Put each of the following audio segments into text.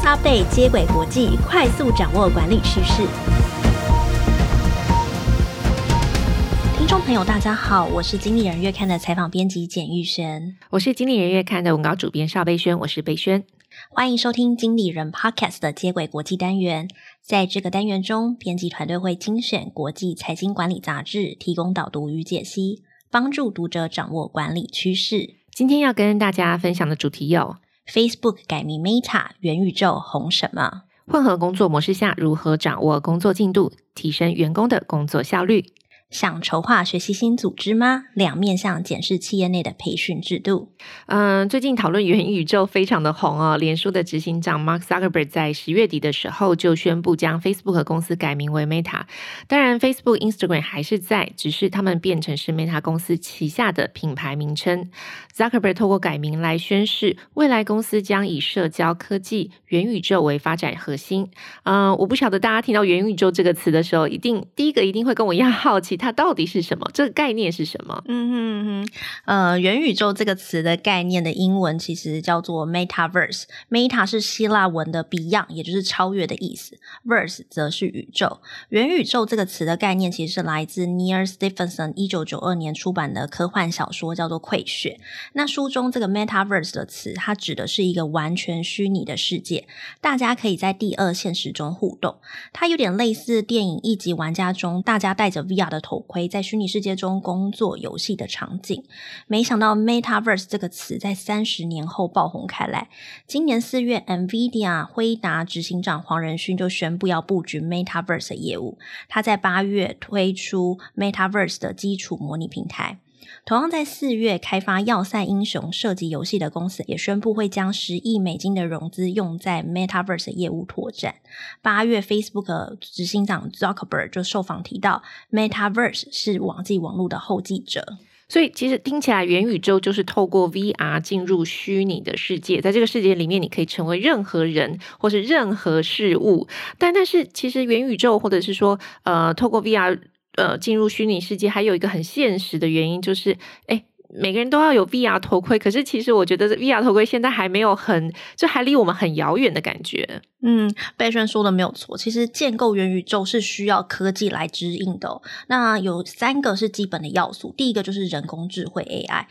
News Update 接轨国际，快速掌握管理趋势。听众朋友，大家好，我是经理人月刊的采访编辑简玉璇，我是经理人月刊的文稿主编邵贝萱，我是贝萱。欢迎收听经理人 Podcast 的接轨国际单元。在这个单元中，编辑团队会精选国际财经管理杂志，提供导读与解析，帮助读者掌握管理趋势。今天要跟大家分享的主题有：Facebook 改名 Meta，元宇宙红什么？混合工作模式下如何掌握工作进度，提升员工的工作效率？想筹划学习新组织吗？两面向检视企业内的培训制度。嗯，最近讨论元宇宙非常的红哦。脸书的执行长 Mark Zuckerberg 在十月底的时候就宣布将 Facebook 公司改名为 Meta。当然，Facebook、Instagram 还是在，只是他们变成是 Meta 公司旗下的品牌名称。Zuckerberg 透过改名来宣示，未来公司将以社交科技、元宇宙为发展核心。嗯，我不晓得大家听到元宇宙这个词的时候，一定第一个一定会跟我一样好奇。它到底是什么？这个概念是什么？嗯哼哼，呃，元宇宙这个词的概念的英文其实叫做 Metaverse。Meta 是希腊文的 Beyond，也就是超越的意思；Verse 则是宇宙。元宇宙这个词的概念其实是来自 Neal Stephenson 一九九二年出版的科幻小说，叫做《溃血》。那书中这个 Metaverse 的词，它指的是一个完全虚拟的世界，大家可以在第二现实中互动。它有点类似电影《一级玩家》中，大家戴着 VR 的头。头盔在虚拟世界中工作游戏的场景，没想到 Metaverse 这个词在三十年后爆红开来。今年四月，NVIDIA 辉达执行长黄仁勋就宣布要布局 Metaverse 的业务。他在八月推出 Metaverse 的基础模拟平台。同样在四月开发《要塞英雄》射击游戏的公司也宣布会将十亿美金的融资用在 Metaverse 的业务拓展。八月，Facebook 执行长 Zuckerberg 就受访提到，Metaverse 是网际网络的后继者。所以其实听起来，元宇宙就是透过 VR 进入虚拟的世界，在这个世界里面，你可以成为任何人或是任何事物。但但是，其实元宇宙或者是说，呃，透过 VR。呃，进入虚拟世界还有一个很现实的原因，就是，诶，每个人都要有 VR 头盔。可是，其实我觉得 VR 头盔现在还没有很，就还离我们很遥远的感觉。嗯，贝轩说的没有错。其实建构元宇宙是需要科技来指引的。那有三个是基本的要素，第一个就是人工智慧 AI。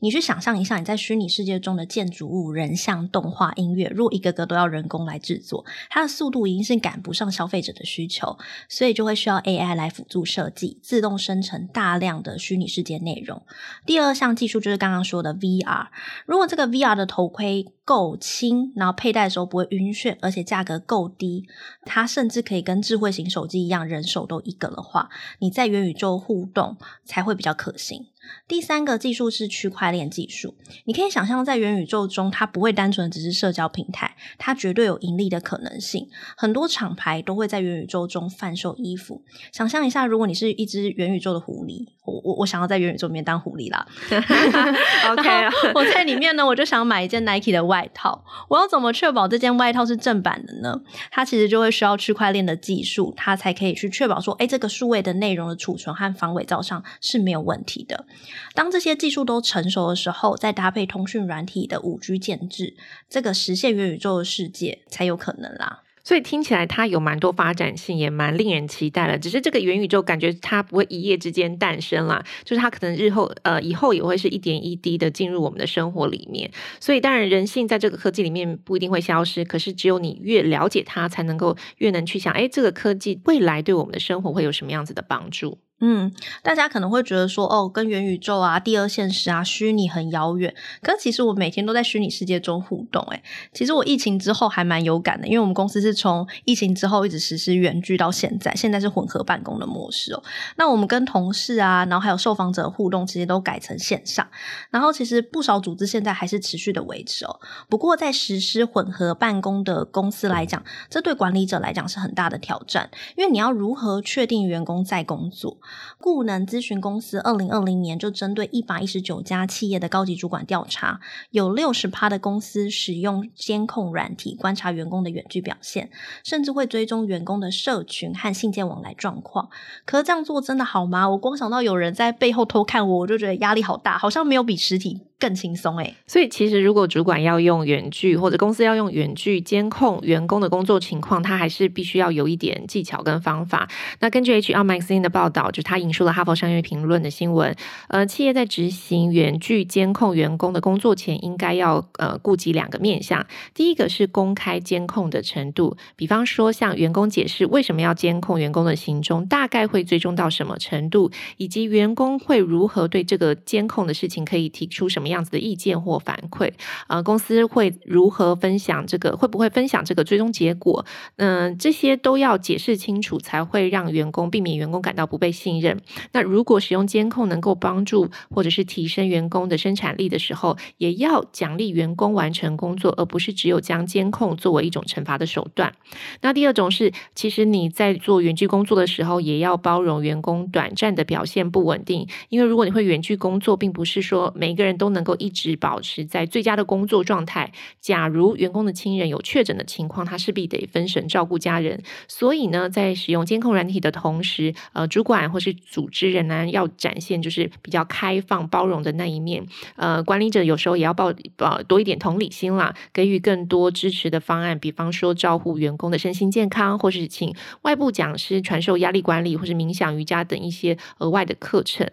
你去想象一下，你在虚拟世界中的建筑物、人像、动画、音乐，如果一个个都要人工来制作，它的速度已经是赶不上消费者的需求，所以就会需要 AI 来辅助设计，自动生成大量的虚拟世界内容。第二项技术就是刚刚说的 VR，如果这个 VR 的头盔够轻，然后佩戴的时候不会晕眩，而且价格够低，它甚至可以跟智慧型手机一样，人手都一个的话，你在元宇宙互动才会比较可行。第三个技术是区块链技术，你可以想象在元宇宙中，它不会单纯只是社交平台，它绝对有盈利的可能性。很多厂牌都会在元宇宙中贩售衣服。想象一下，如果你是一只元宇宙的狐狸，我我我想要在元宇宙里面当狐狸啦。OK，我在里面呢，我就想买一件 Nike 的外套。我要怎么确保这件外套是正版的呢？它其实就会需要区块链的技术，它才可以去确保说，哎，这个数位的内容的储存和防伪造上是没有问题的。当这些技术都成熟的时候，再搭配通讯软体的五 G 建制，这个实现元宇宙的世界才有可能啦。所以听起来它有蛮多发展性，也蛮令人期待的。只是这个元宇宙感觉它不会一夜之间诞生啦，就是它可能日后呃以后也会是一点一滴的进入我们的生活里面。所以当然人性在这个科技里面不一定会消失，可是只有你越了解它，才能够越能去想，哎，这个科技未来对我们的生活会有什么样子的帮助。嗯，大家可能会觉得说，哦，跟元宇宙啊、第二现实啊、虚拟很遥远。可其实我每天都在虚拟世界中互动。诶，其实我疫情之后还蛮有感的，因为我们公司是从疫情之后一直实施远距到现在，现在是混合办公的模式哦。那我们跟同事啊，然后还有受访者互动，其实都改成线上。然后其实不少组织现在还是持续的维持哦。不过在实施混合办公的公司来讲，这对管理者来讲是很大的挑战，因为你要如何确定员工在工作？顾能咨询公司二零二零年就针对一百一十九家企业的高级主管调查，有六十趴的公司使用监控软体观察员工的远距表现，甚至会追踪员工的社群和信件往来状况。可是这样做真的好吗？我光想到有人在背后偷看我，我就觉得压力好大，好像没有比实体更轻松诶。所以其实如果主管要用远距，或者公司要用远距监控员工的工作情况，他还是必须要有一点技巧跟方法。那根据 HR Magazine 的报道，他引述了哈佛商业评论的新闻，呃，企业在执行远距监控员工的工作前，应该要呃顾及两个面向。第一个是公开监控的程度，比方说向员工解释为什么要监控员工的行踪，大概会追踪到什么程度，以及员工会如何对这个监控的事情可以提出什么样子的意见或反馈？呃，公司会如何分享这个？会不会分享这个追踪结果？嗯、这些都要解释清楚，才会让员工避免员工感到不被信信任。那如果使用监控能够帮助或者是提升员工的生产力的时候，也要奖励员工完成工作，而不是只有将监控作为一种惩罚的手段。那第二种是，其实你在做远距工作的时候，也要包容员工短暂的表现不稳定，因为如果你会远距工作，并不是说每个人都能够一直保持在最佳的工作状态。假如员工的亲人有确诊的情况，他势必得分神照顾家人。所以呢，在使用监控软体的同时，呃，主管或是组织仍然要展现就是比较开放包容的那一面。呃，管理者有时候也要抱呃多一点同理心啦，给予更多支持的方案，比方说照顾员工的身心健康，或是请外部讲师传授压力管理或是冥想、瑜伽等一些额外的课程。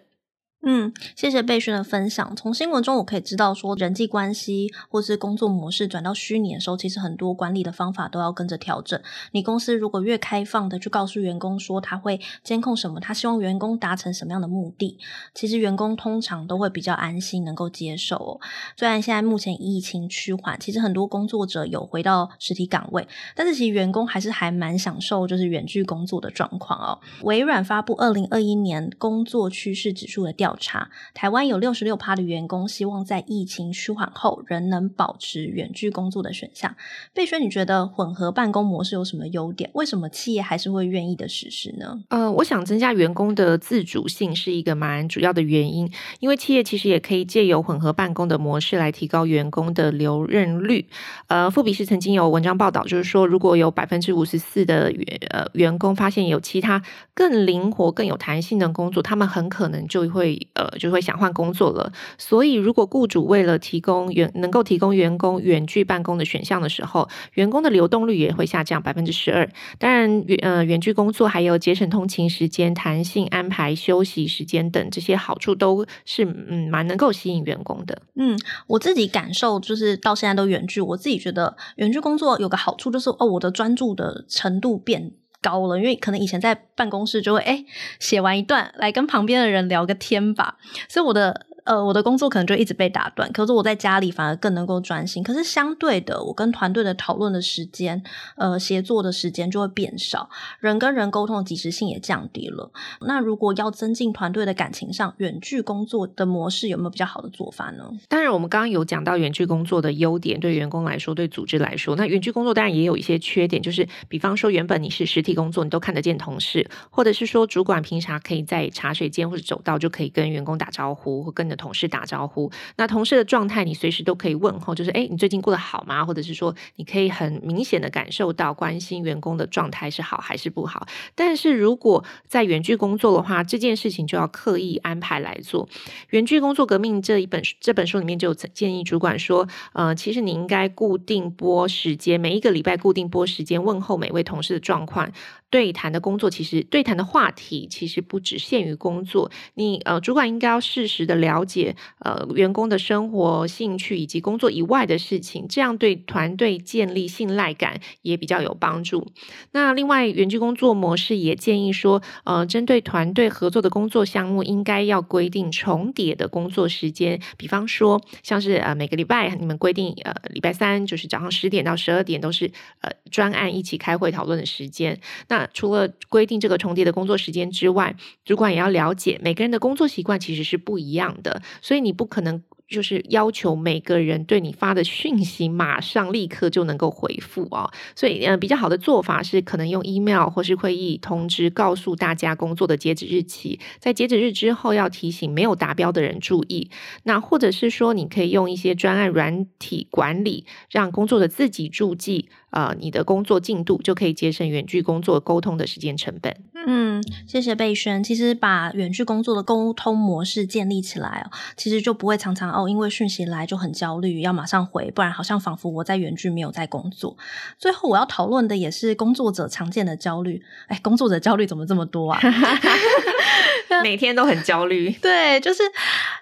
嗯，谢谢贝轩的分享。从新闻中我可以知道，说人际关系或是工作模式转到虚拟的时候，其实很多管理的方法都要跟着调整。你公司如果越开放的去告诉员工说他会监控什么，他希望员工达成什么样的目的，其实员工通常都会比较安心，能够接受哦。虽然现在目前疫情趋缓，其实很多工作者有回到实体岗位，但是其实员工还是还蛮享受就是远距工作的状况哦。微软发布二零二一年工作趋势指数的调。调查台湾有六十六趴的员工希望在疫情舒缓后仍能保持远距工作的选项。贝轩，你觉得混合办公模式有什么优点？为什么企业还是会愿意的实施呢？呃，我想增加员工的自主性是一个蛮主要的原因，因为企业其实也可以借由混合办公的模式来提高员工的留任率。呃，富比士曾经有文章报道，就是说如果有百分之五十四的员呃员工发现有其他更灵活、更有弹性的工作，他们很可能就会。呃，就会想换工作了。所以，如果雇主为了提供员能够提供员工远距办公的选项的时候，员工的流动率也会下降百分之十二。当然，远呃远距工作还有节省通勤时间、弹性安排休息时间等这些好处，都是嗯蛮能够吸引员工的。嗯，我自己感受就是到现在都远距，我自己觉得远距工作有个好处就是哦，我的专注的程度变高了，因为可能以前在办公室就会哎写完一段来跟旁边的人聊个天吧，所以我的。呃，我的工作可能就一直被打断，可是我在家里反而更能够专心。可是相对的，我跟团队的讨论的时间，呃，协作的时间就会变少，人跟人沟通的及时性也降低了。那如果要增进团队的感情上，远距工作的模式有没有比较好的做法呢？当然，我们刚刚有讲到远距工作的优点，对员工来说，对组织来说，那远距工作当然也有一些缺点，就是比方说，原本你是实体工作，你都看得见同事，或者是说，主管平常可以在茶水间或者走道就可以跟员工打招呼，或跟着。同事打招呼，那同事的状态你随时都可以问候，就是诶，你最近过得好吗？或者是说，你可以很明显的感受到关心员工的状态是好还是不好。但是如果在远距工作的话，这件事情就要刻意安排来做。远距工作革命这一本这本书里面就建议主管说，呃，其实你应该固定播时间，每一个礼拜固定播时间问候每位同事的状况。对谈的工作其实对谈的话题其实不只限于工作，你呃主管应该要适时的了解呃员工的生活、兴趣以及工作以外的事情，这样对团队建立信赖感也比较有帮助。那另外远距工作模式也建议说，呃针对团队合作的工作项目，应该要规定重叠的工作时间，比方说像是呃每个礼拜你们规定呃礼拜三就是早上十点到十二点都是呃专案一起开会讨论的时间，那除了规定这个重叠的工作时间之外，主管也要了解每个人的工作习惯其实是不一样的，所以你不可能就是要求每个人对你发的讯息马上立刻就能够回复哦。所以，呃，比较好的做法是可能用 email 或是会议通知告诉大家工作的截止日期，在截止日之后要提醒没有达标的人注意。那或者是说，你可以用一些专案软体管理，让工作者自己注记。啊、呃，你的工作进度就可以节省远距工作沟通的时间成本。嗯，谢谢贝轩。其实把远距工作的沟通模式建立起来哦，其实就不会常常哦，因为讯息来就很焦虑，要马上回，不然好像仿佛我在远距没有在工作。最后我要讨论的也是工作者常见的焦虑。哎，工作者焦虑怎么这么多啊？每天都很焦虑。对，就是。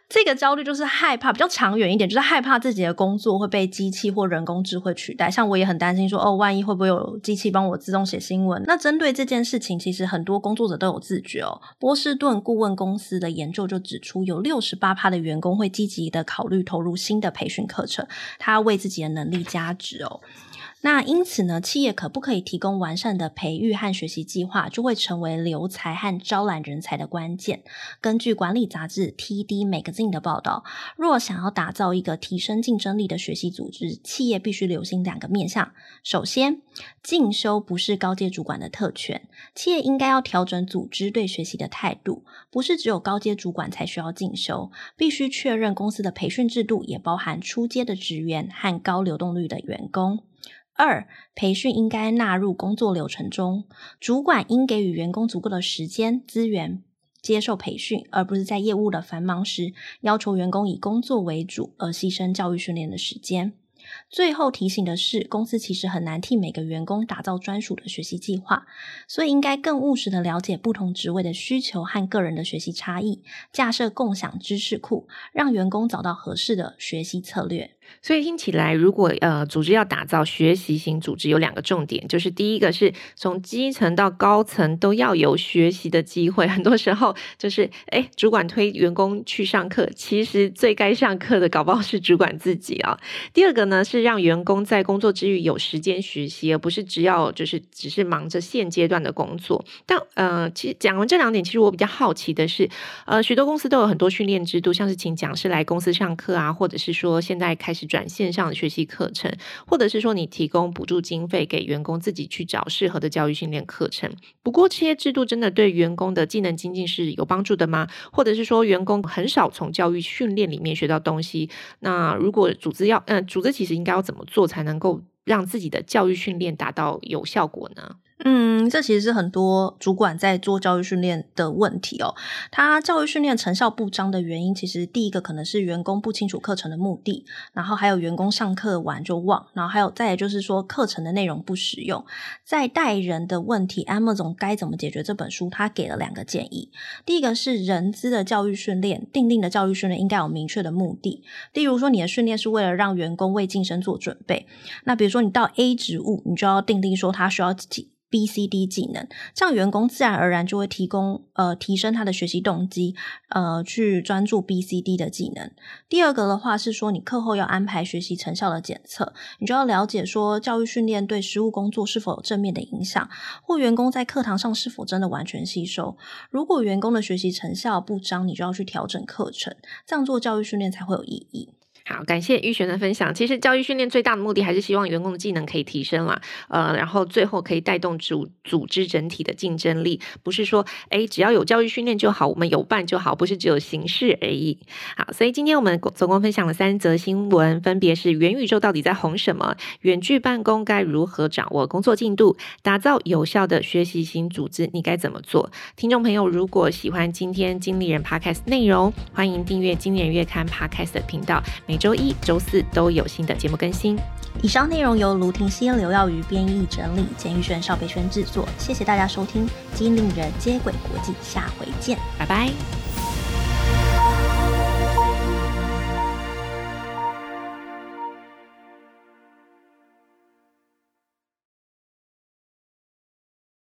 这个焦虑就是害怕，比较长远一点，就是害怕自己的工作会被机器或人工智慧取代。像我也很担心说，哦，万一会不会有机器帮我自动写新闻？那针对这件事情，其实很多工作者都有自觉哦。波士顿顾问公司的研究就指出，有六十八趴的员工会积极的考虑投入新的培训课程，他要为自己的能力加值哦。那因此呢，企业可不可以提供完善的培育和学习计划，就会成为留才和招揽人才的关键。根据管理杂志 TD Magazine 的报道，若想要打造一个提升竞争力的学习组织，企业必须留心两个面向。首先，进修不是高阶主管的特权，企业应该要调整组织对学习的态度，不是只有高阶主管才需要进修，必须确认公司的培训制度也包含初阶的职员和高流动率的员工。二、培训应该纳入工作流程中，主管应给予员工足够的时间资源接受培训，而不是在业务的繁忙时要求员工以工作为主，而牺牲教育训练的时间。最后提醒的是，公司其实很难替每个员工打造专属的学习计划，所以应该更务实的了解不同职位的需求和个人的学习差异，架设共享知识库，让员工找到合适的学习策略。所以听起来，如果呃组织要打造学习型组织，有两个重点，就是第一个是从基层到高层都要有学习的机会。很多时候就是，诶，主管推员工去上课，其实最该上课的搞不好是主管自己啊。第二个呢是让员工在工作之余有时间学习，而不是只要就是只是忙着现阶段的工作。但呃，其实讲完这两点，其实我比较好奇的是，呃，许多公司都有很多训练制度，像是请讲师来公司上课啊，或者是说现在开是转线上的学习课程，或者是说你提供补助经费给员工自己去找适合的教育训练课程。不过这些制度真的对员工的技能精进是有帮助的吗？或者是说员工很少从教育训练里面学到东西？那如果组织要，嗯、组织其实应该要怎么做才能够让自己的教育训练达到有效果呢？嗯，这其实是很多主管在做教育训练的问题哦。他教育训练成效不彰的原因，其实第一个可能是员工不清楚课程的目的，然后还有员工上课完就忘，然后还有再来就是说课程的内容不实用。在带人的问题安莫总该怎么解决这本书？他给了两个建议。第一个是人资的教育训练，定定的教育训练应该有明确的目的。例如说，你的训练是为了让员工为晋升做准备。那比如说，你到 A 职务，你就要定定说他需要几。B、C、D 技能，这样员工自然而然就会提供呃提升他的学习动机，呃去专注 B、C、D 的技能。第二个的话是说，你课后要安排学习成效的检测，你就要了解说教育训练对实务工作是否有正面的影响，或员工在课堂上是否真的完全吸收。如果员工的学习成效不彰，你就要去调整课程，这样做教育训练才会有意义。好，感谢玉璇的分享。其实教育训练最大的目的还是希望员工的技能可以提升啦，呃，然后最后可以带动组组织整体的竞争力。不是说，诶，只要有教育训练就好，我们有办就好，不是只有形式而已。好，所以今天我们总共分享了三则新闻，分别是元宇宙到底在红什么，远距办公该如何掌握工作进度，打造有效的学习型组织，你该怎么做？听众朋友，如果喜欢今天经理人 Podcast 内容，欢迎订阅经理人月刊 Podcast 的频道。周一、周四都有新的节目更新。以上内容由卢婷熙、刘耀瑜编译整理，简玉轩、邵培轩制作。谢谢大家收听《机灵人接轨国际》，下回见，拜拜。